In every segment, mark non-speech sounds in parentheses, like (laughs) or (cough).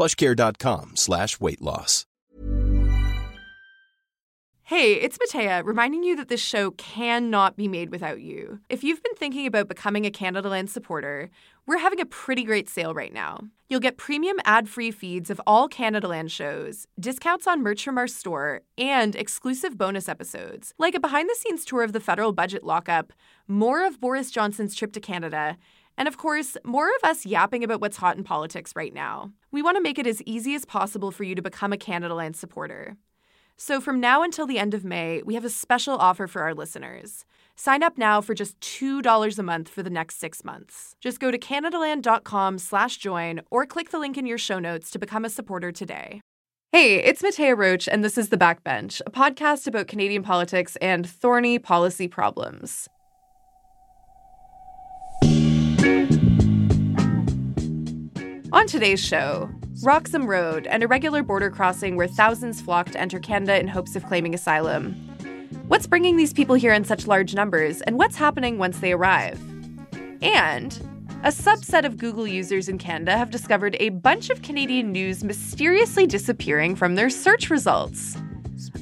plushcare.com slash weight loss. Hey, it's Mattea, reminding you that this show cannot be made without you. If you've been thinking about becoming a Canadaland supporter, we're having a pretty great sale right now. You'll get premium ad-free feeds of all Canadaland shows, discounts on merch from our store, and exclusive bonus episodes, like a behind-the-scenes tour of the federal budget lockup, more of Boris Johnson's trip to Canada, and of course, more of us yapping about what's hot in politics right now. We want to make it as easy as possible for you to become a Canadaland supporter. So from now until the end of May, we have a special offer for our listeners. Sign up now for just $2 a month for the next six months. Just go to CanadaLand.com slash join or click the link in your show notes to become a supporter today. Hey, it's Mattea Roach, and this is The Backbench, a podcast about Canadian politics and thorny policy problems. On today's show, Roxham Road, an irregular border crossing where thousands flock to enter Canada in hopes of claiming asylum. What's bringing these people here in such large numbers, and what's happening once they arrive? And a subset of Google users in Canada have discovered a bunch of Canadian news mysteriously disappearing from their search results.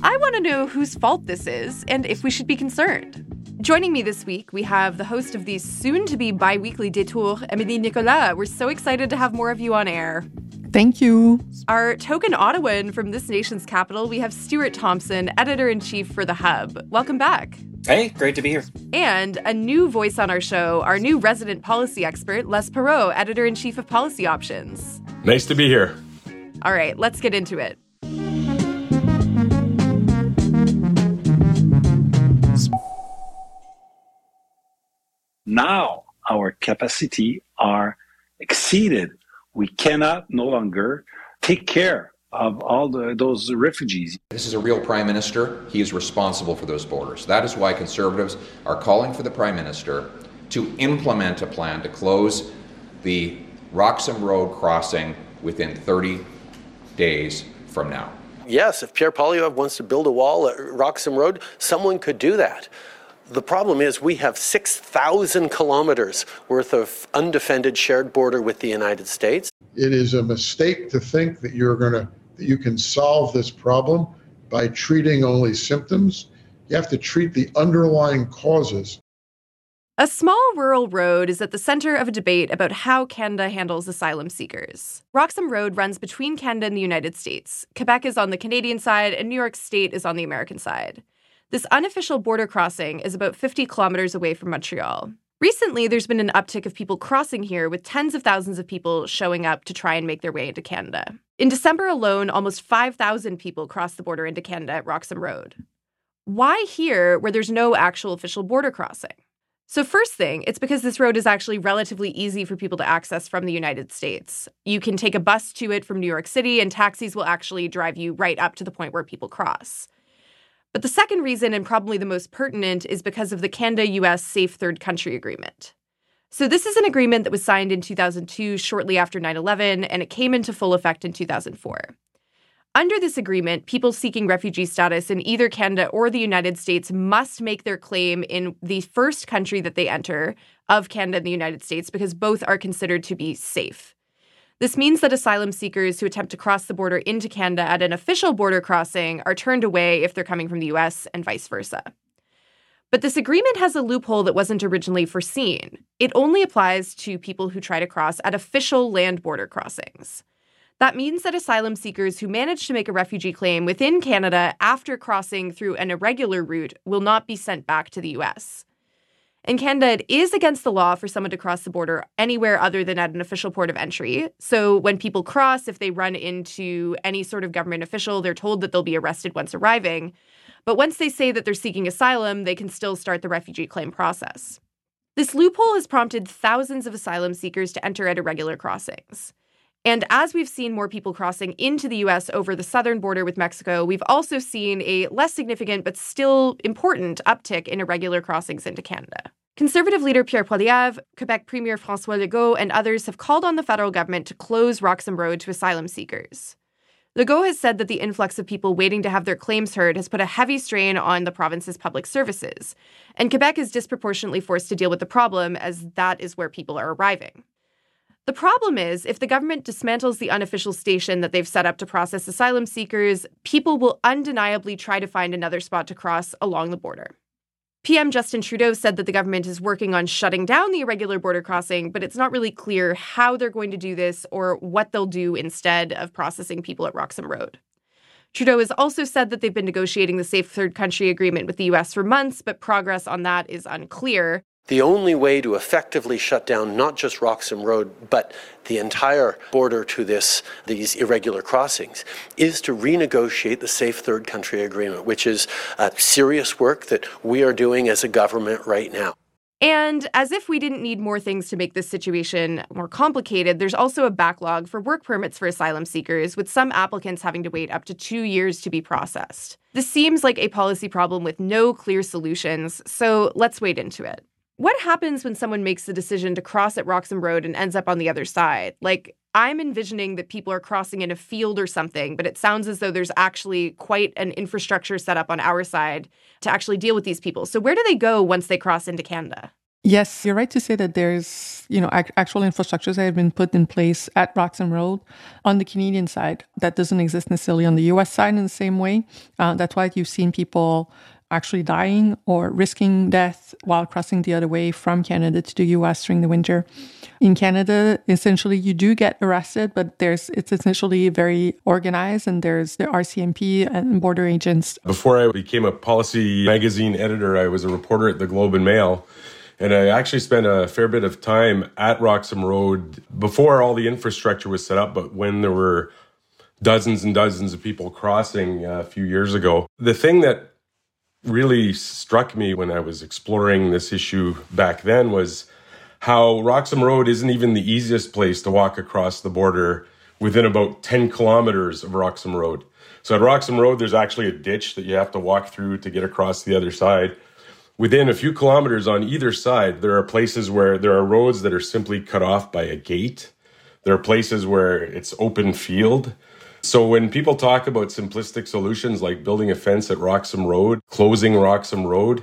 I want to know whose fault this is and if we should be concerned. Joining me this week, we have the host of the soon to be bi weekly Detour, Emilie Nicolas. We're so excited to have more of you on air. Thank you. Our token Ottawan from this nation's capital, we have Stuart Thomson, editor in chief for The Hub. Welcome back. Hey, great to be here. And a new voice on our show, our new resident policy expert, Les Perreaux, editor in chief of Policy Options. Nice to be here. All right, let's get into it. Now our capacity are exceeded. We cannot no longer take care of all the, those refugees. This is a real prime minister. He is responsible for those borders. That is why conservatives are calling for the prime minister to implement a plan to close the Roxham Road crossing within 30 days from now. Yes, if Pierre Poilievre wants to build a wall at Roxham Road, someone could do that. The problem is we have 6,000 kilometers worth of undefended shared border with the United States. It is a mistake to think that you're going to that you can solve this problem by treating only symptoms. You have to treat the underlying causes. A small rural road is at the center of a debate about how Canada handles asylum seekers. Roxham Road runs between Canada and the United States. Quebec is on the Canadian side, and New York State is on the American side. This unofficial border crossing is about 50 kilometers away from Montreal. Recently, there's been an uptick of people crossing here, with tens of thousands of people showing up to try and make their way into Canada. In December alone, almost 5,000 people crossed the border into Canada at Roxham Road. Why here, where there's no actual official border crossing? So, first thing, it's because this road is actually relatively easy for people to access from the United States. You can take a bus to it from New York City, and taxis will actually drive you right up to the point where people cross. But the second reason, and probably the most pertinent, is because of the Canada US Safe Third Country Agreement. So, this is an agreement that was signed in 2002, shortly after 9 11, and it came into full effect in 2004. Under this agreement, people seeking refugee status in either Canada or the United States must make their claim in the first country that they enter of Canada and the United States because both are considered to be safe. This means that asylum seekers who attempt to cross the border into Canada at an official border crossing are turned away if they're coming from the US and vice versa. But this agreement has a loophole that wasn't originally foreseen. It only applies to people who try to cross at official land border crossings. That means that asylum seekers who manage to make a refugee claim within Canada after crossing through an irregular route will not be sent back to the US. In Canada, it is against the law for someone to cross the border anywhere other than at an official port of entry. So when people cross, if they run into any sort of government official, they're told that they'll be arrested once arriving. But once they say that they're seeking asylum, they can still start the refugee claim process. This loophole has prompted thousands of asylum seekers to enter at irregular crossings. And as we've seen more people crossing into the US over the southern border with Mexico, we've also seen a less significant but still important uptick in irregular crossings into Canada. Conservative leader Pierre Poilievre, Quebec Premier Francois Legault, and others have called on the federal government to close Roxham Road to asylum seekers. Legault has said that the influx of people waiting to have their claims heard has put a heavy strain on the province's public services, and Quebec is disproportionately forced to deal with the problem as that is where people are arriving. The problem is, if the government dismantles the unofficial station that they've set up to process asylum seekers, people will undeniably try to find another spot to cross along the border. PM Justin Trudeau said that the government is working on shutting down the irregular border crossing, but it's not really clear how they're going to do this or what they'll do instead of processing people at Roxham Road. Trudeau has also said that they've been negotiating the Safe Third Country Agreement with the U.S. for months, but progress on that is unclear. The only way to effectively shut down not just Roxham Road, but the entire border to this, these irregular crossings, is to renegotiate the Safe Third Country Agreement, which is a serious work that we are doing as a government right now. And as if we didn't need more things to make this situation more complicated, there's also a backlog for work permits for asylum seekers, with some applicants having to wait up to two years to be processed. This seems like a policy problem with no clear solutions, so let's wade into it. What happens when someone makes the decision to cross at Roxham Road and ends up on the other side? Like, I'm envisioning that people are crossing in a field or something, but it sounds as though there's actually quite an infrastructure set up on our side to actually deal with these people. So, where do they go once they cross into Canada? Yes, you're right to say that there's, you know, actual infrastructures that have been put in place at Roxham Road on the Canadian side that doesn't exist necessarily on the U.S. side in the same way. Uh, that's why you've seen people actually dying or risking death while crossing the other way from Canada to the US during the winter. In Canada, essentially you do get arrested, but there's it's essentially very organized and there's the RCMP and border agents. Before I became a policy magazine editor, I was a reporter at the Globe and Mail. And I actually spent a fair bit of time at Roxham Road before all the infrastructure was set up, but when there were dozens and dozens of people crossing uh, a few years ago. The thing that really struck me when I was exploring this issue back then was how Roxham Road isn't even the easiest place to walk across the border within about 10 kilometers of Roxham Road. So at Roxham Road, there's actually a ditch that you have to walk through to get across the other side. Within a few kilometers on either side, there are places where there are roads that are simply cut off by a gate. There are places where it's open field. So when people talk about simplistic solutions like building a fence at Roxham Road, closing Roxham Road,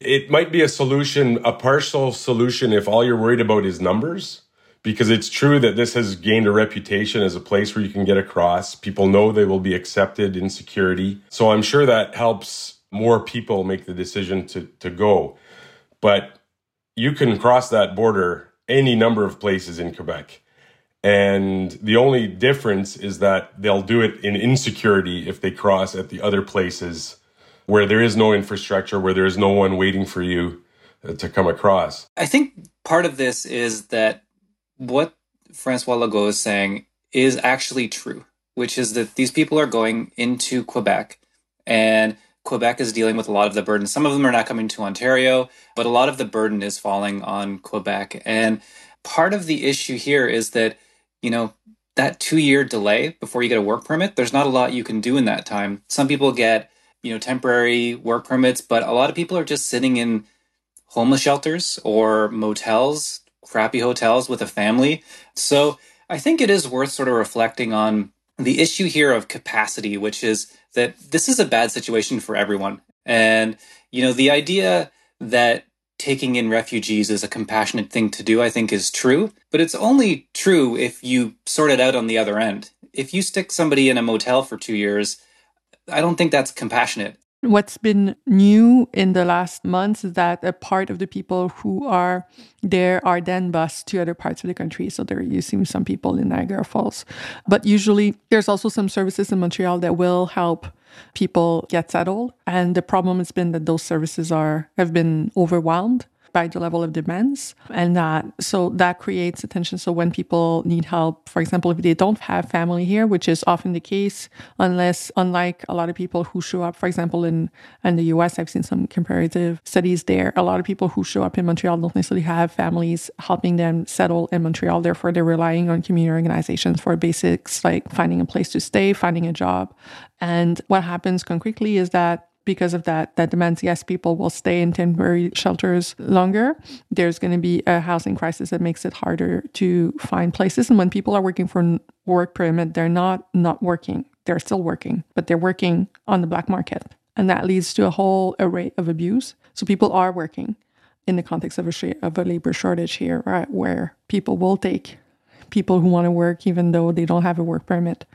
it might be a solution, a partial solution if all you're worried about is numbers. Because it's true that this has gained a reputation as a place where you can get across. People know they will be accepted in security. So I'm sure that helps more people make the decision to, to go. But you can cross that border any number of places in Quebec. And the only difference is that they'll do it in insecurity if they cross at the other places where there is no infrastructure, where there is no one waiting for you uh, to come across. I think part of this is that what Francois Legault is saying is actually true, which is that these people are going into Quebec and Quebec is dealing with a lot of the burden. Some of them are not coming to Ontario, but a lot of the burden is falling on Quebec. And part of the issue here is that you know, that two year delay before you get a work permit, there's not a lot you can do in that time. Some people get, you know, temporary work permits, but a lot of people are just sitting in homeless shelters or motels, crappy hotels with a family. So I think it is worth sort of reflecting on the issue here of capacity, which is that this is a bad situation for everyone. And, you know, the idea that taking in refugees is a compassionate thing to do, I think is true. But it's only true if you sort it out on the other end. If you stick somebody in a motel for two years, I don't think that's compassionate. What's been new in the last months is that a part of the people who are there are then bused to other parts of the country. So they're using some people in Niagara Falls. But usually there's also some services in Montreal that will help people get settled. And the problem has been that those services are have been overwhelmed by the level of demands. And that so that creates a tension so when people need help for example if they don't have family here which is often the case unless unlike a lot of people who show up for example in in the US I've seen some comparative studies there. A lot of people who show up in Montreal don't necessarily have families helping them settle in Montreal. Therefore they're relying on community organizations for basics like finding a place to stay finding a job. And what happens concretely is that because of that, that demands yes, people will stay in temporary shelters longer. There's going to be a housing crisis that makes it harder to find places. And when people are working for work permit, they're not not working. They're still working, but they're working on the black market. And that leads to a whole array of abuse. So people are working in the context of a, sh- of a labor shortage here, right, where people will take people who want to work even though they don't have a work permit.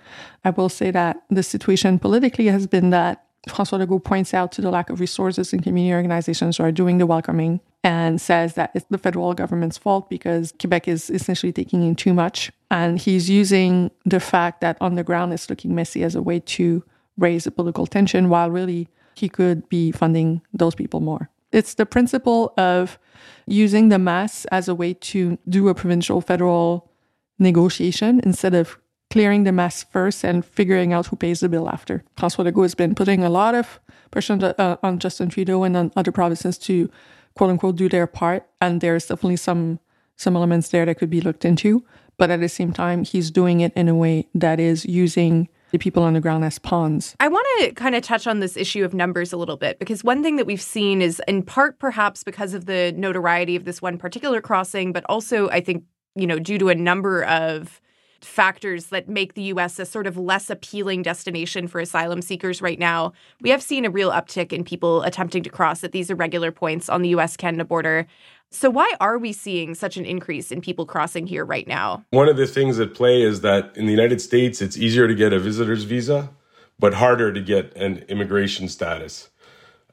I will say that the situation politically has been that François Legault points out to the lack of resources in community organizations who are doing the welcoming and says that it's the federal government's fault because Quebec is essentially taking in too much. And he's using the fact that on the ground it's looking messy as a way to raise the political tension while really he could be funding those people more. It's the principle of using the mass as a way to do a provincial federal negotiation instead of clearing the mess first and figuring out who pays the bill after. François Legault has been putting a lot of pressure on, uh, on Justin Trudeau and on other provinces to quote unquote do their part. And there's definitely some some elements there that could be looked into. But at the same time, he's doing it in a way that is using the people on the ground as pawns. I want to kind of touch on this issue of numbers a little bit because one thing that we've seen is, in part, perhaps because of the notoriety of this one particular crossing, but also, I think, you know, due to a number of factors that make the US a sort of less appealing destination for asylum seekers right now, we have seen a real uptick in people attempting to cross at these irregular points on the US Canada border. So, why are we seeing such an increase in people crossing here right now? One of the things at play is that in the United States, it's easier to get a visitor's visa, but harder to get an immigration status.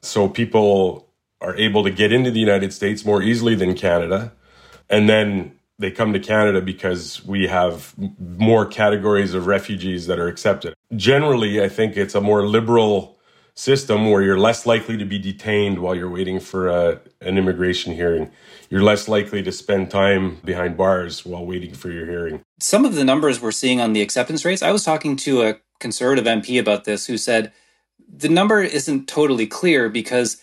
So, people are able to get into the United States more easily than Canada. And then they come to Canada because we have more categories of refugees that are accepted. Generally, I think it's a more liberal system where you're less likely to be detained while you're waiting for a, an immigration hearing. You're less likely to spend time behind bars while waiting for your hearing. Some of the numbers we're seeing on the acceptance rates, I was talking to a conservative MP about this who said the number isn't totally clear because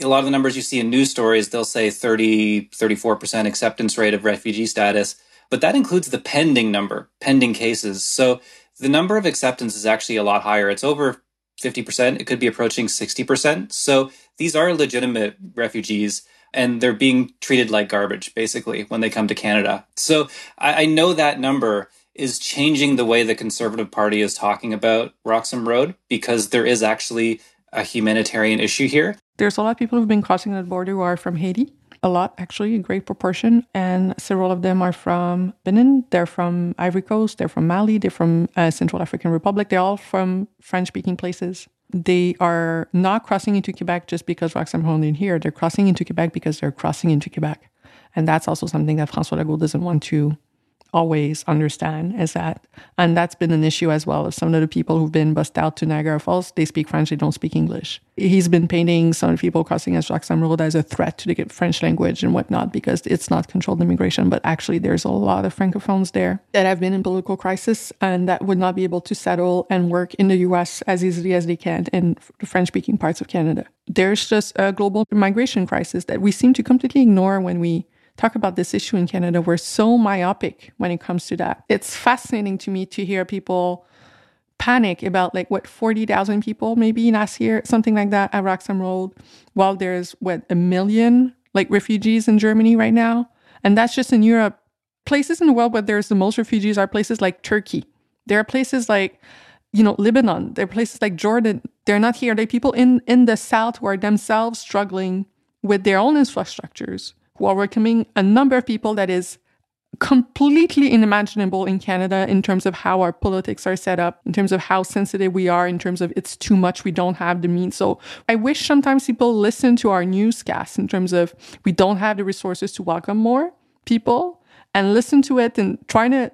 a lot of the numbers you see in news stories, they'll say 30, 34% acceptance rate of refugee status, but that includes the pending number, pending cases. So the number of acceptance is actually a lot higher. It's over 50%. It could be approaching 60%. So these are legitimate refugees and they're being treated like garbage, basically, when they come to Canada. So I, I know that number is changing the way the Conservative Party is talking about Roxham Road because there is actually a humanitarian issue here. There's a lot of people who've been crossing that border who are from Haiti. A lot, actually, a great proportion. And several of them are from Benin. They're from Ivory Coast. They're from Mali. They're from uh, Central African Republic. They're all from French speaking places. They are not crossing into Quebec just because Roxham Road in here. They're crossing into Quebec because they're crossing into Quebec. And that's also something that François Legault doesn't want to always understand is that, and that's been an issue as well. Some of the people who've been bussed out to Niagara Falls, they speak French, they don't speak English. He's been painting some people crossing as Roxham Road as a threat to the French language and whatnot because it's not controlled immigration. But actually, there's a lot of francophones there that have been in political crisis and that would not be able to settle and work in the US as easily as they can in the French speaking parts of Canada. There's just a global migration crisis that we seem to completely ignore when we talk about this issue in Canada. We're so myopic when it comes to that. It's fascinating to me to hear people panic about like what 40,000 people maybe last year, something like that at Roxham Road, while there's what a million like refugees in Germany right now. And that's just in Europe. Places in the world where there's the most refugees are places like Turkey. There are places like, you know, Lebanon. There are places like Jordan. They're not here. There are people in, in the South who are themselves struggling with their own infrastructures who are welcoming a number of people that is completely unimaginable in Canada in terms of how our politics are set up, in terms of how sensitive we are, in terms of it's too much, we don't have the means. So I wish sometimes people listen to our newscasts in terms of we don't have the resources to welcome more people and listen to it and trying to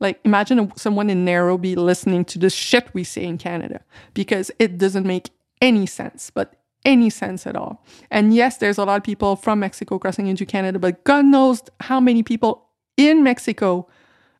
like imagine someone in Nairobi listening to the shit we say in Canada because it doesn't make any sense, but any sense at all. And yes, there's a lot of people from Mexico crossing into Canada, but God knows how many people in Mexico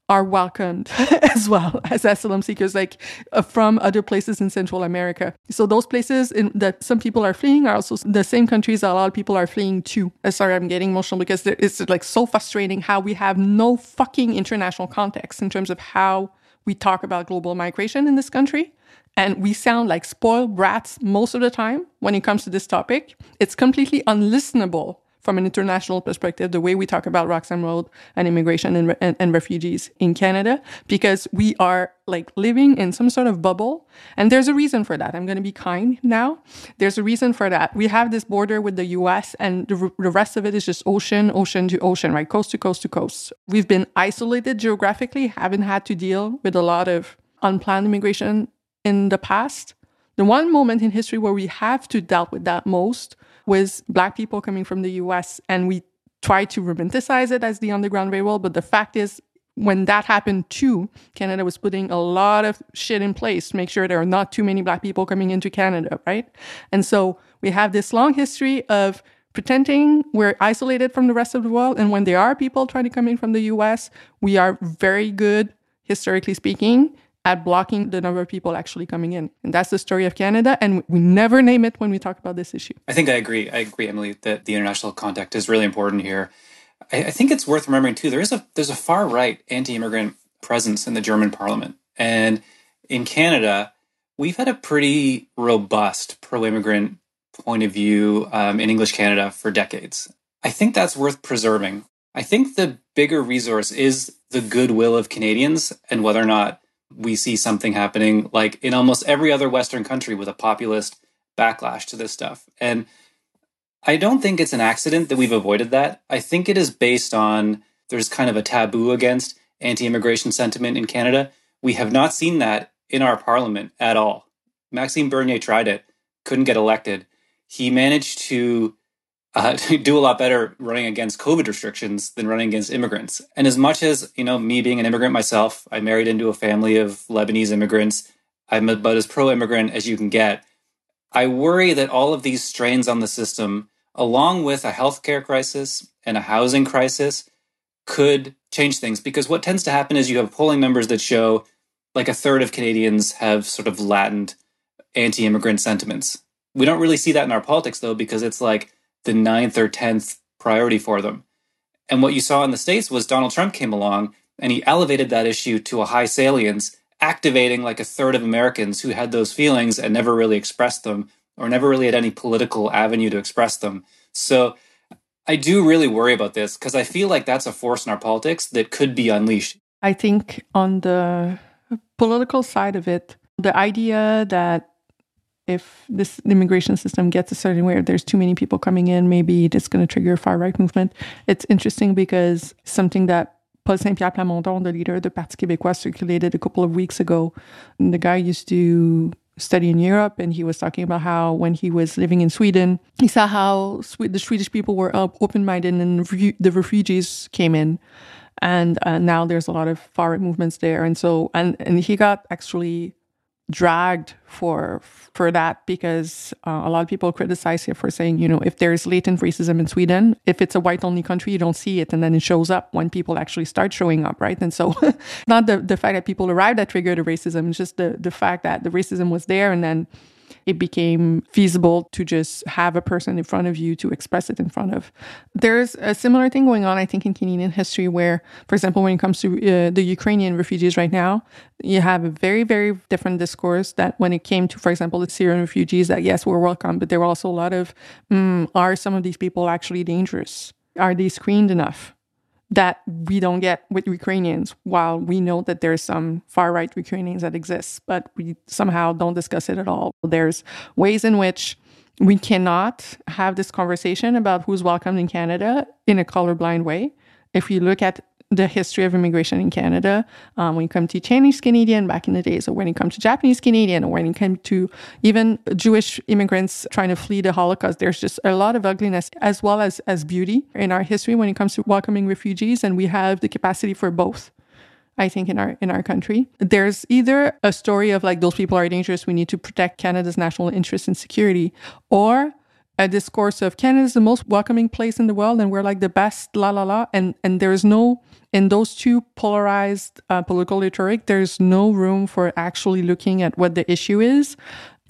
are welcomed (laughs) as well (laughs) as asylum seekers, like uh, from other places in Central America. So those places in, that some people are fleeing are also the same countries that a lot of people are fleeing to. Uh, sorry, I'm getting emotional because it's like so frustrating how we have no fucking international context in terms of how we talk about global migration in this country. And we sound like spoiled brats most of the time when it comes to this topic. It's completely unlistenable from an international perspective, the way we talk about Roxham Road and immigration and, and, and, refugees in Canada, because we are like living in some sort of bubble. And there's a reason for that. I'm going to be kind now. There's a reason for that. We have this border with the US, and the, the rest of it is just ocean, ocean to ocean, right? Coast to coast to coast. We've been isolated geographically, haven't had to deal with a lot of unplanned immigration in the past. The one moment in history where we have to dealt with that most was black people coming from the US and we try to romanticize it as the Underground Railroad. But the fact is, when that happened too, Canada was putting a lot of shit in place to make sure there are not too many black people coming into Canada, right? And so we have this long history of pretending we're isolated from the rest of the world. And when there are people trying to come in from the US, we are very good, historically speaking, at blocking the number of people actually coming in. And that's the story of Canada. And we never name it when we talk about this issue. I think I agree. I agree, Emilie, that the international contact is really important here. I, I think it's worth remembering too, there is a there's a far right anti-immigrant presence in the German parliament. And in Canada, we've had a pretty robust pro-immigrant point of view um, in English Canada for decades. I think that's worth preserving. I think the bigger resource is the goodwill of Canadians and whether or not we see something happening like in almost every other Western country with a populist backlash to this stuff. And I don't think it's an accident that we've avoided that. I think it is based on there's kind of a taboo against anti immigration sentiment in Canada. We have not seen that in our parliament at all. Maxime Bernier tried it, couldn't get elected. He managed to uh, (laughs) do a lot better running against COVID restrictions than running against immigrants. And as much as, you know, me being an immigrant myself, I married into a family of Lebanese immigrants. I'm about as pro immigrant as you can get. I worry that all of these strains on the system, along with a healthcare crisis and a housing crisis, could change things. Because what tends to happen is you have polling numbers that show like a third of Canadians have sort of latent anti immigrant sentiments. We don't really see that in our politics, though, because it's like, the ninth or tenth priority for them. And what you saw in the States was Donald Trump came along and he elevated that issue to a high salience, activating like a third of Americans who had those feelings and never really expressed them or never really had any political avenue to express them. So I do really worry about this because I feel like that's a force in our politics that could be unleashed. I think on the political side of it, the idea that if this immigration system gets a certain way, if there's too many people coming in, maybe it's going to trigger a far right movement. It's interesting because something that Paul Saint-Pierre Plamondon, the leader of the Parti Québécois, circulated a couple of weeks ago. And the guy used to study in Europe, and he was talking about how when he was living in Sweden, he saw how the Swedish people were open-minded, and the refugees came in, and uh, now there's a lot of far right movements there, and so and and he got actually dragged for for that because uh, a lot of people criticize him for saying, you know, if there's latent racism in Sweden, if it's a white only country, you don't see it, and then it shows up when people actually start showing up, right? And so, (laughs) not the the fact that people arrived that triggered the racism, it's just the the fact that the racism was there, and then it became feasible to just have a person in front of you to express it in front of. There's a similar thing going on, I think, in Canadian history, where, for example, when it comes to uh, the Ukrainian refugees right now, you have a very, very different discourse that when it came to, for example, the Syrian refugees, that yes, we're welcome, but there were also a lot of, mm, are some of these people actually dangerous? Are they screened enough? That we don't get with Ukrainians, while we know that there's some far right Ukrainians that exist, but we somehow don't discuss it at all. There's ways in which we cannot have this conversation about who's welcomed in Canada in a colorblind way. If we look at the history of immigration in Canada. Um, when you come to Chinese Canadian back in the days, or when you come to Japanese Canadian, or when you come to even Jewish immigrants trying to flee the Holocaust, there's just a lot of ugliness as well as, as beauty in our history when it comes to welcoming refugees. And we have the capacity for both. I think in our in our country. There's either a story of like those people are dangerous, we need to protect Canada's national interest and security, or a discourse of Canada is the most welcoming place in the world and we're like the best, la la la. And and there's no in those two polarized uh, political rhetoric, there's no room for actually looking at what the issue is,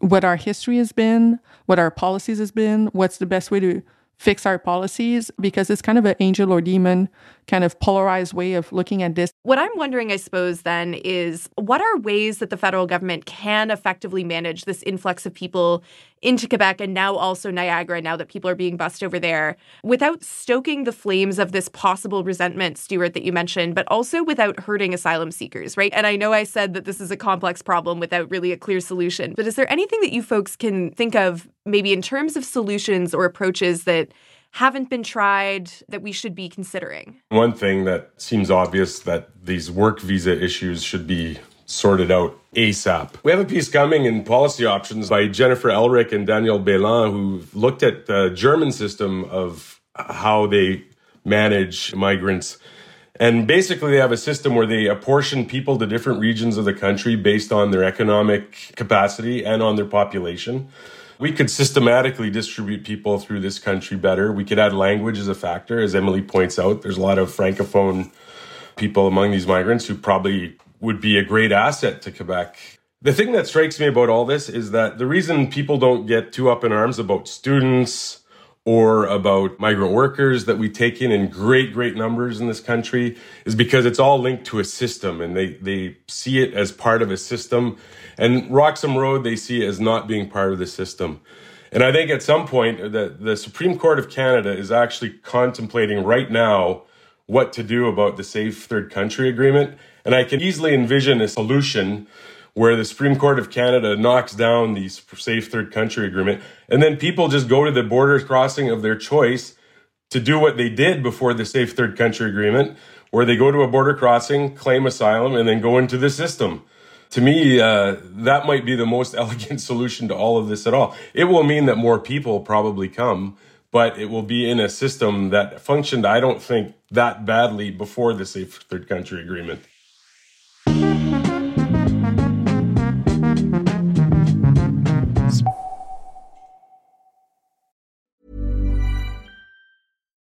what our history has been, what our policies has been, what's the best way to fix our policies because it's kind of an angel or demon kind of polarized way of looking at this. What I'm wondering, I suppose, then is what are ways that the federal government can effectively manage this influx of people into Quebec and now also Niagara, now that people are being bussed over there, without stoking the flames of this possible resentment, Stuart, that you mentioned, but also without hurting asylum seekers, right? And I know I said that this is a complex problem without really a clear solution, but is there anything that you folks can think of, maybe in terms of solutions or approaches that haven't been tried that we should be considering? One thing that seems obvious that these work visa issues should be sorted out ASAP. We have a piece coming in Policy Options by Jennifer Elrick and Daniel Béland, who looked at the German system of how they manage migrants. And basically, they have a system where they apportion people to different regions of the country based on their economic capacity and on their population. We could systematically distribute people through this country better. We could add language as a factor. As Emilie points out, there's a lot of francophone people among these migrants who probably would be a great asset to Quebec. The thing that strikes me about all this is that the reason people don't get too up in arms about students or about migrant workers that we take in in great, great numbers in this country is because it's all linked to a system and they, they see it as part of a system. And Roxham Road, they see as not being part of the system. And I think at some point that the Supreme Court of Canada is actually contemplating right now what to do about the Safe Third Country Agreement. And I can easily envision a solution where the Supreme Court of Canada knocks down the Safe Third Country Agreement, and then people just go to the border crossing of their choice to do what they did before the Safe Third Country Agreement, where they go to a border crossing, claim asylum, and then go into the system. To me, uh, that might be the most (laughs) elegant solution to all of this at all. It will mean that more people probably come, but it will be in a system that functioned, I don't think, that badly before the Safe Third Country Agreement.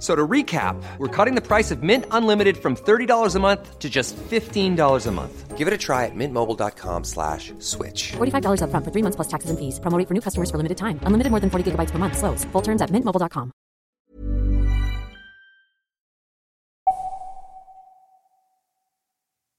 So to recap, we're cutting the price of Mint Unlimited from $30 a month to just $15 a month. Give it a try at mintmobile.com slash switch. $45 up front for three months plus taxes and fees. Promoting for new customers for limited time. Unlimited more than 40 gigabytes per month. Slows. Full terms at mintmobile.com.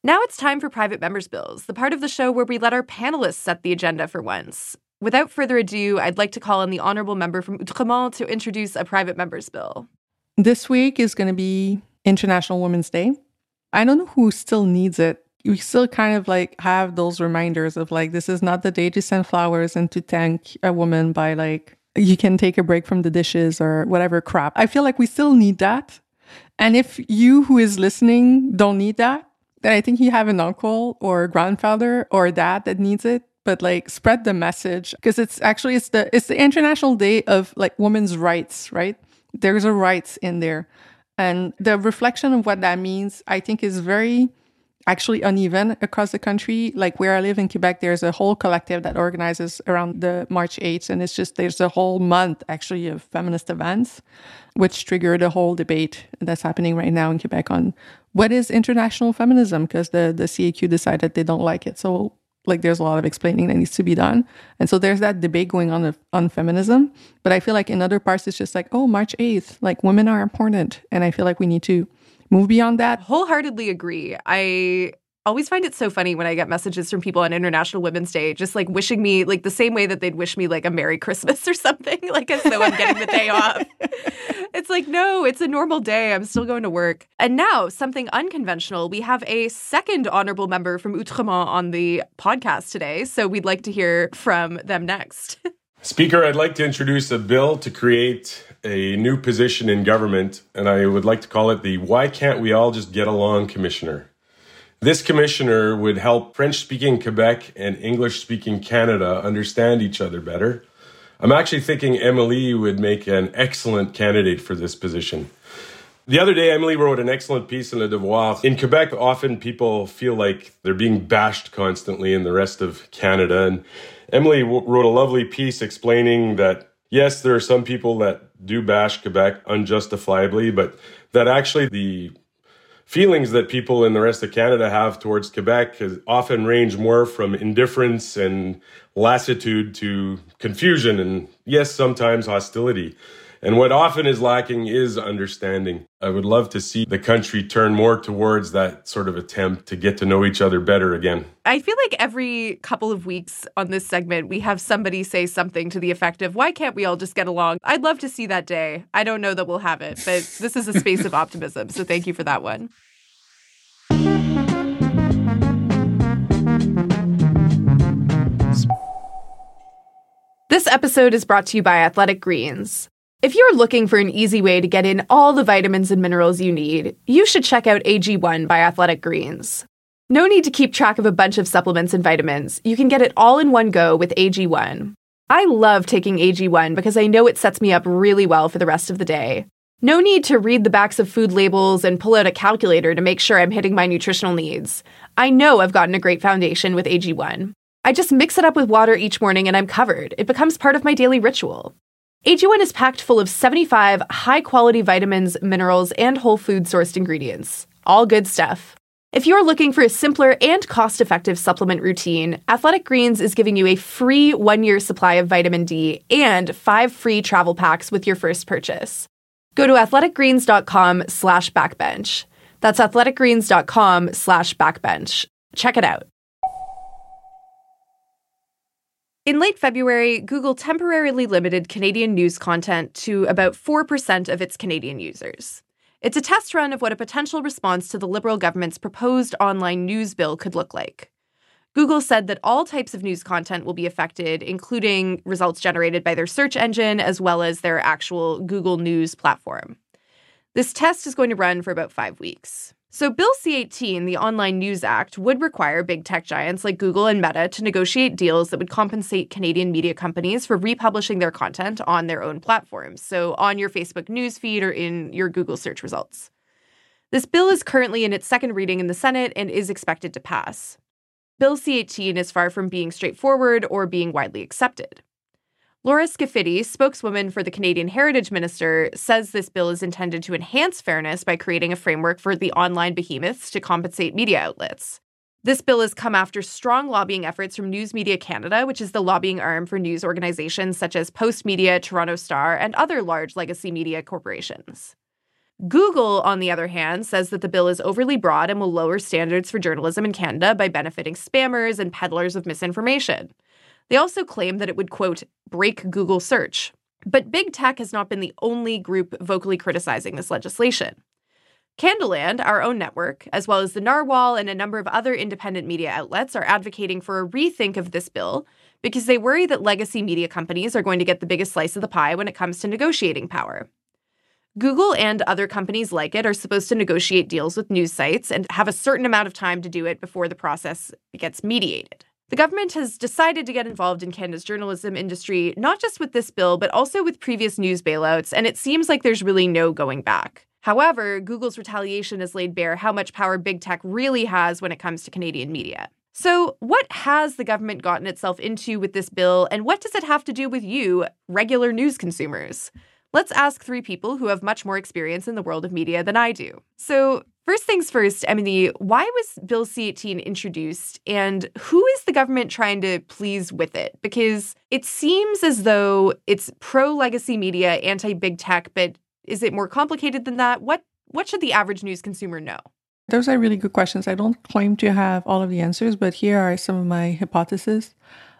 Now it's time for Private Members Bills, the part of the show where we let our panelists set the agenda for once. Without further ado, I'd like to call on the honorable member from Outremont to introduce a private members bill. This week is going to be International Women's Day. I don't know who still needs it. We still kind of like have those reminders of like, this is not the day to send flowers and to thank a woman by like, you can take a break from the dishes or whatever crap. I feel like we still need that. And if you who is listening don't need that, then I think you have an uncle or a grandfather or a dad that needs it. But like spread the message because it's actually it's the it's the International Day of like women's rights, right? There's a rights in there. And the reflection of what that means, I think, is very actually uneven across the country. Like where I live in Quebec, there's a whole collective that organizes around the March 8th. And it's just, there's a whole month actually of feminist events, which triggered a whole debate that's happening right now in Quebec on what is international feminism, because the, the CAQ decided they don't like it. So like there's a lot of explaining that needs to be done. And so there's that debate going on of, on feminism. But I feel like in other parts, it's just like, oh, March 8th, like women are important. And I feel like we need to move beyond that. Wholeheartedly agree. I always find it so funny when I get messages from people on International Women's Day, just like wishing me like the same way that they'd wish me like a Merry Christmas (laughs) or something, like as though I'm getting the day off. (laughs) It's like, no, it's a normal day. I'm still going to work. And now, something unconventional. We have a second honorable member from Outremont on the podcast today. So we'd like to hear from them next. (laughs) Speaker, I'd like to introduce a bill to create a new position in government, and I would like to call it the Why Can't We All Just Get Along Commissioner. This commissioner would help French speaking Quebec and English speaking Canada understand each other better. I'm actually thinking Emilie would make an excellent candidate for this position. The other day, Emilie wrote an excellent piece in Le Devoir. In Quebec, often people feel like they're being bashed constantly in the rest of Canada. And Emilie wrote a lovely piece explaining that, yes, there are some people that do bash Quebec unjustifiably, but that actually the feelings that people in the rest of Canada have towards Quebec often range more from indifference and lassitude to confusion and, yes, sometimes hostility. And what often is lacking is understanding. I would love to see the country turn more towards that sort of attempt to get to know each other better again. I feel like every couple of weeks on this segment, we have somebody say something to the effect of, Why can't we all just get along? I'd love to see that day. I don't know that we'll have it, but this is a space of optimism. So thank you for that one. This episode is brought to you by Athletic Greens. If you're looking for an easy way to get in all the vitamins and minerals you need, you should check out AG1 by Athletic Greens. No need to keep track of a bunch of supplements and vitamins. You can get it all in one go with AG1. I love taking AG1 because I know it sets me up really well for the rest of the day. No need to read the backs of food labels and pull out a calculator to make sure I'm hitting my nutritional needs. I know I've gotten a great foundation with AG1. I just mix it up with water each morning and I'm covered. It becomes part of my daily ritual. AG1 is packed full of 75 high quality vitamins, minerals, and whole food sourced ingredients. All good stuff. If you're looking for a simpler and cost effective supplement routine, Athletic Greens is giving you a free one year supply of vitamin D and five free travel packs with your first purchase. Go to athleticgreens.com slash backbench. That's athleticgreens.com slash backbench. Check it out. In late February, Google temporarily limited Canadian news content to about 4% of its Canadian users. It's a test run of what a potential response to the Liberal government's proposed online news bill could look like. Google said that all types of news content will be affected, including results generated by their search engine as well as their actual Google News platform. This test is going to run for about five weeks. So, Bill C 18, the Online News Act, would require big tech giants like Google and Meta to negotiate deals that would compensate Canadian media companies for republishing their content on their own platforms, so on your Facebook newsfeed or in your Google search results. This bill is currently in its second reading in the Senate and is expected to pass. Bill C 18 is far from being straightforward or being widely accepted. Laura Scaffidi, spokeswoman for the Canadian Heritage Minister, says this bill is intended to enhance fairness by creating a framework for the online behemoths to compensate media outlets. This bill has come after strong lobbying efforts from News Media Canada, which is the lobbying arm for news organizations such as Postmedia, Toronto Star, and other large legacy media corporations. Google, on the other hand, says that the bill is overly broad and will lower standards for journalism in Canada by benefiting spammers and peddlers of misinformation. They also claim that it would, quote, break Google search. But big tech has not been the only group vocally criticizing this legislation. Canadaland, our own network, as well as the Narwhal and a number of other independent media outlets, are advocating for a rethink of this bill because they worry that legacy media companies are going to get the biggest slice of the pie when it comes to negotiating power. Google and other companies like it are supposed to negotiate deals with news sites and have a certain amount of time to do it before the process gets mediated. The government has decided to get involved in Canada's journalism industry, not just with this bill, but also with previous news bailouts, and it seems like there's really no going back. However, Google's retaliation has laid bare how much power big tech really has when it comes to Canadian media. So, what has the government gotten itself into with this bill, and what does it have to do with you, regular news consumers? Let's ask three people who have much more experience in the world of media than I do. So, First things first, Emilie, why was Bill C 18 introduced and who is the government trying to please with it? Because it seems as though it's pro legacy media, anti big tech, but is it more complicated than that? What what should the average news consumer know? Those are really good questions. I don't claim to have all of the answers, but here are some of my hypotheses.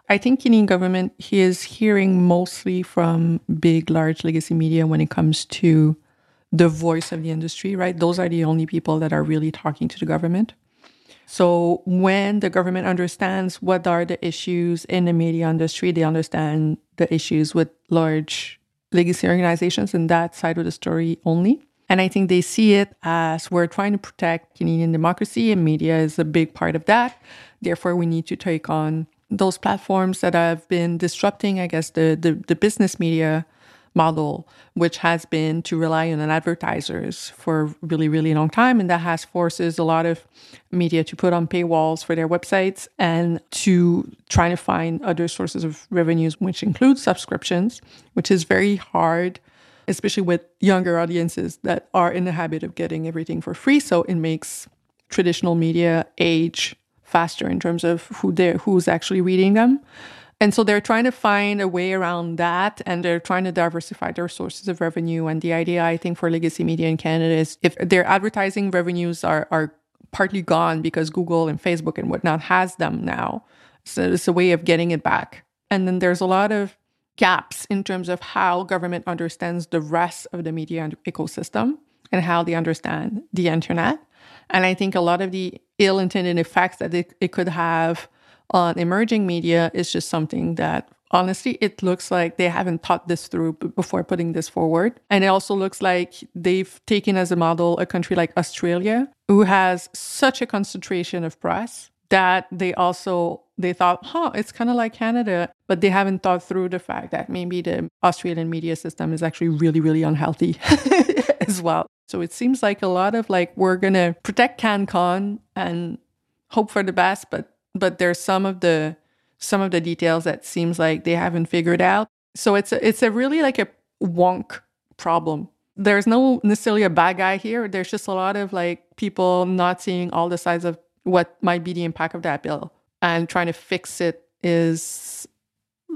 I think Canadian government he is hearing mostly from big, large legacy media when it comes to the voice of the industry, right? Those are the only people that are really talking to the government. So when the government understands what are the issues in the media industry, they understand the issues with large legacy organizations and that side of the story only. And I think they see it as we're trying to protect Canadian democracy and media is a big part of that. Therefore, we need to take on those platforms that have been disrupting, I guess, the, the, the business media model, which has been to rely on advertisers for a really, really long time. And that has forces a lot of media to put on paywalls for their websites and to try to find other sources of revenues, which include subscriptions, which is very hard, especially with younger audiences that are in the habit of getting everything for free. So it makes traditional media age faster in terms of who they who's actually reading them. And so they're trying to find a way around that and they're trying to diversify their sources of revenue. And the idea, I think, for legacy media in Canada is if their advertising revenues are, are partly gone because Google and Facebook and whatnot has them now. So it's a way of getting it back. And then there's a lot of gaps in terms of how government understands the rest of the media ecosystem and how they understand the internet. And I think a lot of the ill intended effects that it, it could have on emerging media is just something that honestly it looks like they haven't thought this through before putting this forward. And it also looks like they've taken as a model a country like australia who has such a concentration of press that they also they thought huh it's kind of like canada but they haven't thought through the fact that maybe the australian media system is actually really really unhealthy (laughs) as well. So it seems like a lot of like we're gonna protect cancon and hope for the best but but there's some of the some of the details that seems like they haven't figured out. So it's a, it's a really like a wonk problem. There's no necessarily a bad guy here. There's just a lot of like people not seeing all the sides of what might be the impact of that bill and trying to fix it is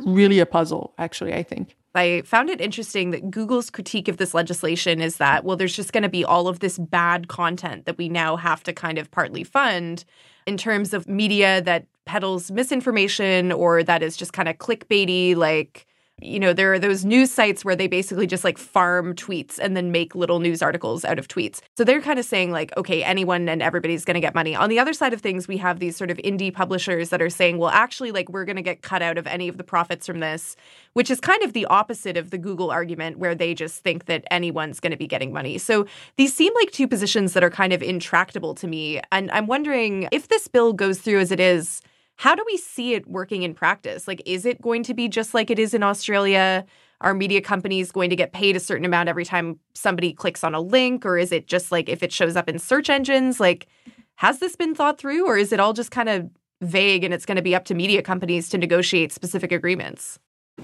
really a puzzle actually, I think. I found it interesting that Google's critique of this legislation is that, well, there's just going to be all of this bad content that we now have to kind of partly fund in terms of media that peddles misinformation or that is just kind of clickbaity, like you know, there are those news sites where they basically just like farm tweets and then make little news articles out of tweets. So they're kind of saying, like, okay, anyone and everybody's going to get money. On the other side of things, we have these sort of indie publishers that are saying, well, actually, like, we're going to get cut out of any of the profits from this, which is kind of the opposite of the Google argument, where they just think that anyone's going to be getting money. So these seem like two positions that are kind of intractable to me. And I'm wondering if this bill goes through as it is how do we see it working in practice? Like, is it going to be just like it is in Australia? Are media companies going to get paid a certain amount every time somebody clicks on a link? Or is it just like if it shows up in search engines? Like, has this been thought through? Or is it all just kind of vague and it's going to be up to media companies to negotiate specific agreements?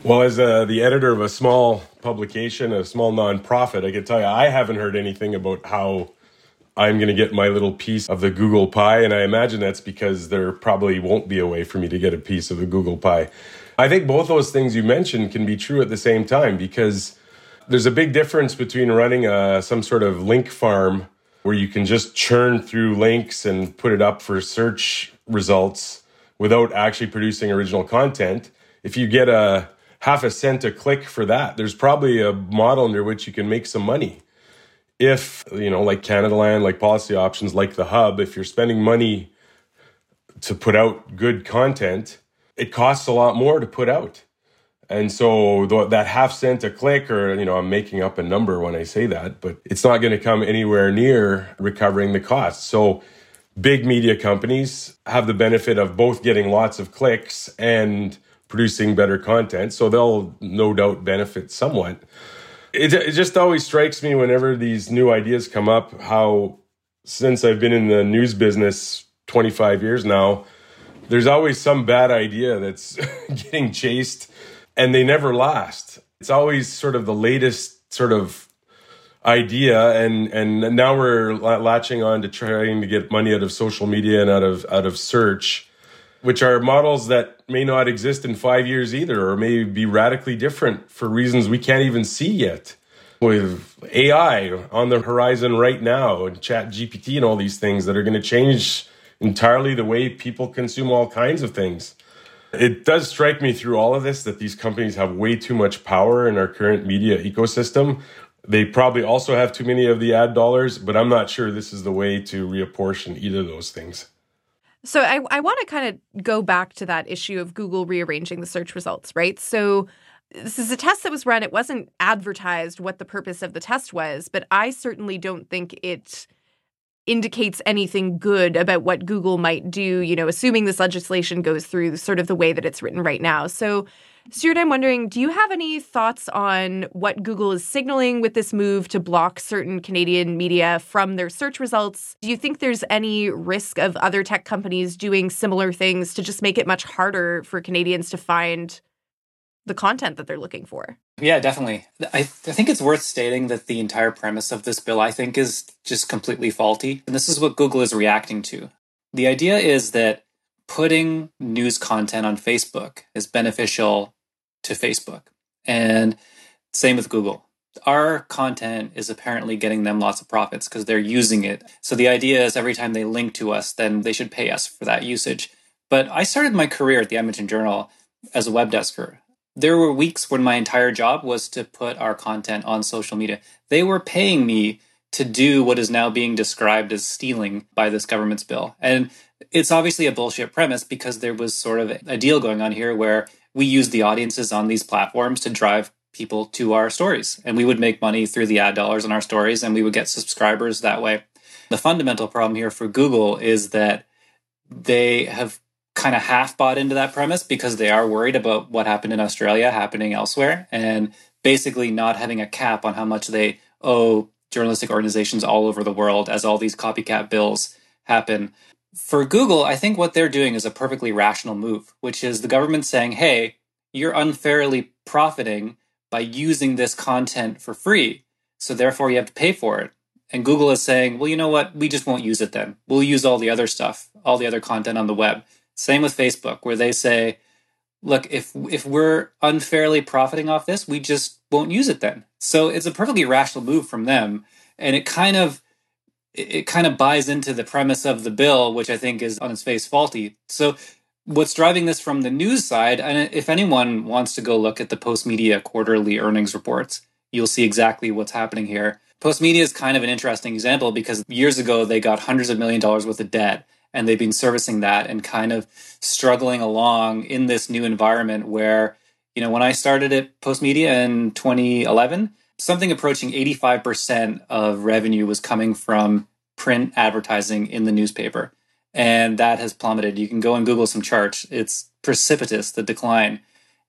Well, as uh, the editor of a small publication, a small nonprofit, I can tell you I haven't heard anything about how I'm going to get my little piece of the Google pie. And I imagine that's because there probably won't be a way for me to get a piece of the Google pie. I think both those things you mentioned can be true at the same time because there's a big difference between running a, some sort of link farm where you can just churn through links and put it up for search results without actually producing original content. If you get a half a cent a click for that, there's probably a model under which you can make some money if you know like Canadaland, like policy options, like the hub, if you're spending money to put out good content, it costs a lot more to put out. And so that half cent a click, or you know, I'm making up a number when I say that, but it's not going to come anywhere near recovering the cost. So big media companies have the benefit of both getting lots of clicks and producing better content. So they'll no doubt benefit somewhat it, it just always strikes me whenever these new ideas come up how since I've been in the news business 25 years now, there's always some bad idea that's (laughs) getting chased and they never last. It's always sort of the latest sort of idea and and now we're latching on to trying to get money out of social media and out of out of search which are models that may not exist in five years either, or may be radically different for reasons we can't even see yet. with AI on the horizon right now, and Chat GPT and all these things that are going to change entirely the way people consume all kinds of things. It does strike me through all of this that these companies have way too much power in our current media ecosystem. They probably also have too many of the ad dollars, but I'm not sure this is the way to reapportion either of those things. So I, I want to kind of go back to that issue of Google rearranging the search results, right? So this is a test that was run. It wasn't advertised what the purpose of the test was, but I certainly don't think it indicates anything good about what Google might do, you know, assuming this legislation goes through sort of the way that it's written right now. So Stuart, I'm wondering, do you have any thoughts on what Google is signaling with this move to block certain Canadian media from their search results? Do you think there's any risk of other tech companies doing similar things to just make it much harder for Canadians to find the content that they're looking for? Yeah, definitely. I, I think it's worth stating that the entire premise of this bill, I think, is just completely faulty. And this is what Google is reacting to. The idea is that putting news content on Facebook is beneficial to Facebook. And same with Google. Our content is apparently getting them lots of profits because they're using it. So the idea is every time they link to us, then they should pay us for that usage. But I started my career at the Edmonton Journal as a web desker. There were weeks when my entire job was to put our content on social media. They were paying me to do what is now being described as stealing by this government's bill. And it's obviously a bullshit premise because there was sort of a deal going on here where we use the audiences on these platforms to drive people to our stories. And we would make money through the ad dollars on our stories and we would get subscribers that way. The fundamental problem here for Google is that they have kind of half bought into that premise because they are worried about what happened in Australia happening elsewhere and basically not having a cap on how much they owe journalistic organizations all over the world as all these copycat bills happen for Google, I think what they're doing is a perfectly rational move, which is the government saying, hey, you're unfairly profiting by using this content for free. So therefore, you have to pay for it. And Google is saying, well, you know what? We just won't use it then. We'll use all the other stuff, all the other content on the web. Same with Facebook, where they say, look, if if we're unfairly profiting off this, we just won't use it then. So it's a perfectly rational move from them. And it kind of it, kind of buys into the premise of the bill, which I think is on its face faulty. So, what's driving this from the news side, and if anyone wants to go look at the Postmedia quarterly earnings reports, you'll see exactly what's happening here. Postmedia is kind of an interesting example because years ago they got hundreds of million dollars worth of debt and they've been servicing that and kind of struggling along in this new environment where, you know, when I started at Postmedia in 2011, something approaching 85% of revenue was coming from print advertising in the newspaper. And that has plummeted. You can go and Google some charts. It's precipitous, the decline.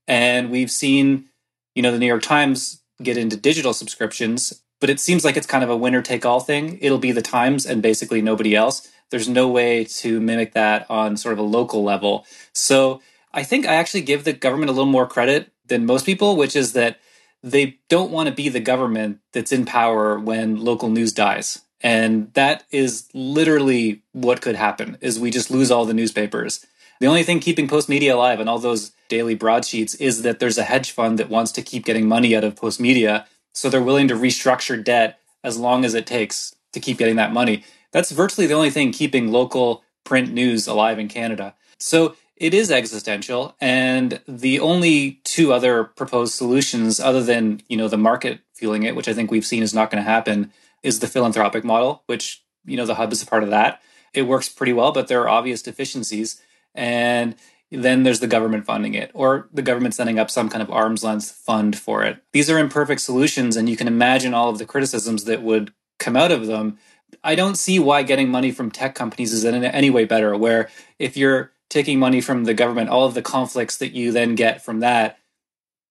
And we've seen, you know, the New York Times get into digital subscriptions, but it seems like it's kind of a winner take all thing. It'll be the Times and basically nobody else. There's no way to mimic that on sort of a local level. So I think I actually give the government a little more credit than most people, which is that they don't want to be the government that's in power when local news dies. And that is literally what could happen is we just lose all the newspapers. The only thing keeping postmedia alive and all those daily broadsheets is that there's a hedge fund that wants to keep getting money out of postmedia so they're willing to restructure debt as long as it takes to keep getting that money. That's virtually the only thing keeping local print news alive in canada. So it is existential and the only two other proposed solutions other than you know the market fueling it which i think we've seen is not going to happen is the philanthropic model which you know the hub is a part of that. It works pretty well but there are obvious deficiencies and then there's the government funding it or the government setting up some kind of arm's length fund for it. These are imperfect solutions and you can imagine all of the criticisms that would come out of them. I don't see why getting money from tech companies is in any way better where if you're taking money from the government, all of the conflicts that you then get from that.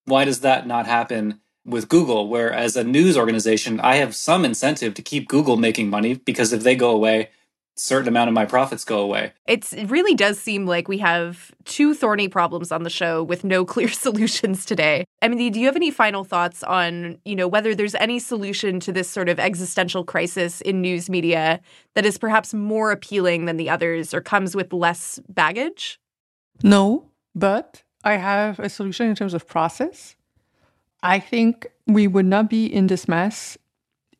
Why does that not happen with Google? Where as a news organization, I have some incentive to keep Google making money because if they go away, certain amount of my profits go away. It's, it really does seem like we have two thorny problems on the show with no (laughs) clear solutions today. Emilie, do you have any final thoughts on, you know, whether there's any solution to this sort of existential crisis in news media that is perhaps more appealing than the others or comes with less baggage? No, but I have a solution in terms of process. I think we would not be in this mess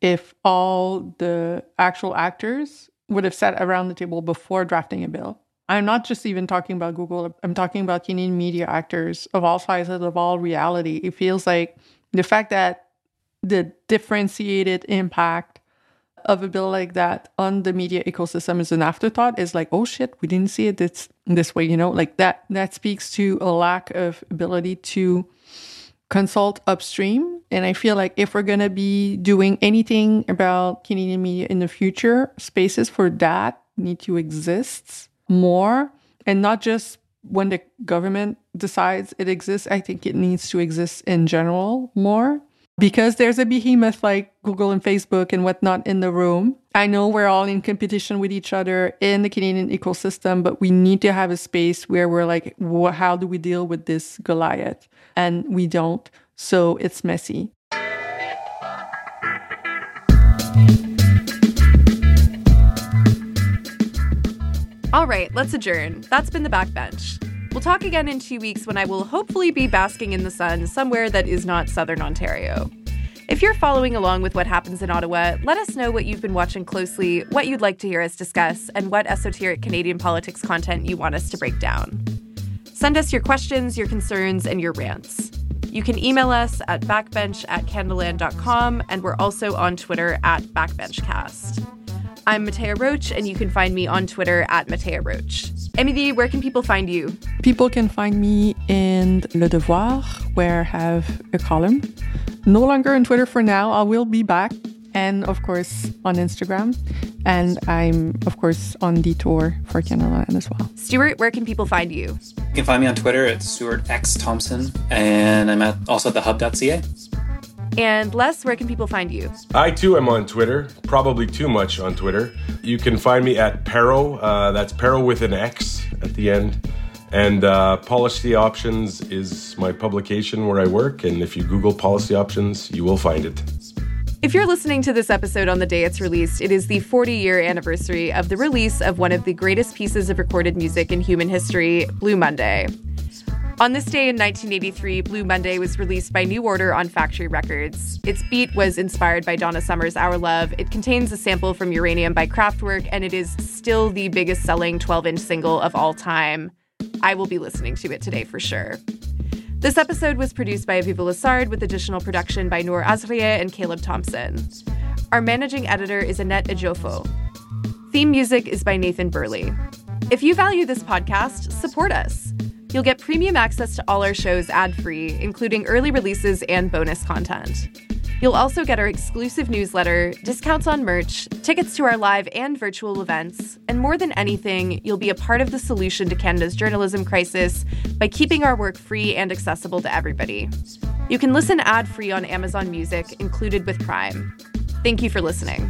if all the actual actors would have sat around the table before drafting a bill. I'm not just even talking about Google, I'm talking about Canadian media actors of all sizes, of all reality. It feels like the fact that the differentiated impact of a bill like that on the media ecosystem is an afterthought is like, oh shit, we didn't see it this this way, you know, like that that speaks to a lack of ability to consult upstream. And I feel like if we're gonna be doing anything about Canadian media in the future, spaces for that need to exist more and not just when the government decides it exists. I think it needs to exist in general more because there's a behemoth like Google and Facebook and whatnot in the room. I know we're all in competition with each other in the Canadian ecosystem, but we need to have a space where we're like, how do we deal with this Goliath? And we don't. So it's messy. All right, let's adjourn. That's been the backbench. We'll talk again in two weeks when I will hopefully be basking in the sun somewhere that is not Southern Ontario. If you're following along with what happens in Ottawa, let us know what you've been watching closely, what you'd like to hear us discuss, and what esoteric Canadian politics content you want us to break down. Send us your questions, your concerns, and your rants. You can email us at backbench at canadaland.com, and we're also on Twitter at backbenchcast. I'm Mattea Roach, and you can find me on Twitter at Mattea Roach. Emilie, where can people find you? People can find me in Le Devoir, where I have a column. No longer on Twitter for now. I will be back. And of course, on Instagram. And I'm, of course, on Detour for Canada as well. Stuart, where can people find you? You can find me on Twitter at Stuart X Thomson, and I'm at also at thehub.ca. And Les, where can people find you? I too am on Twitter, probably too much on Twitter. You can find me at Pero, uh, that's Perreaux with an X at the end. And uh, Policy Options is my publication where I work. And if you Google Policy Options, you will find it. If you're listening to this episode on the day it's released, it is the 40 year anniversary of the release of one of the greatest pieces of recorded music in human history, Blue Monday. On this day in 1983, Blue Monday was released by New Order on Factory Records. Its beat was inspired by Donna Summer's Our Love. It contains a sample from Uranium by Kraftwerk, and it is still the biggest selling 12 inch single of all time. I will be listening to it today for sure. This episode was produced by Aviva Lessard with additional production by Noor Azrieh and Caleb Thompson. Our managing editor is Annette Ejiofor. Theme music is by Nathan Burley. If you value this podcast, support us. You'll get premium access to all our shows ad free, including early releases and bonus content. You'll also get our exclusive newsletter, discounts on merch, tickets to our live and virtual events, and more than anything, you'll be a part of the solution to Canada's journalism crisis by keeping our work free and accessible to everybody. You can listen ad free on Amazon Music, included with Prime. Thank you for listening.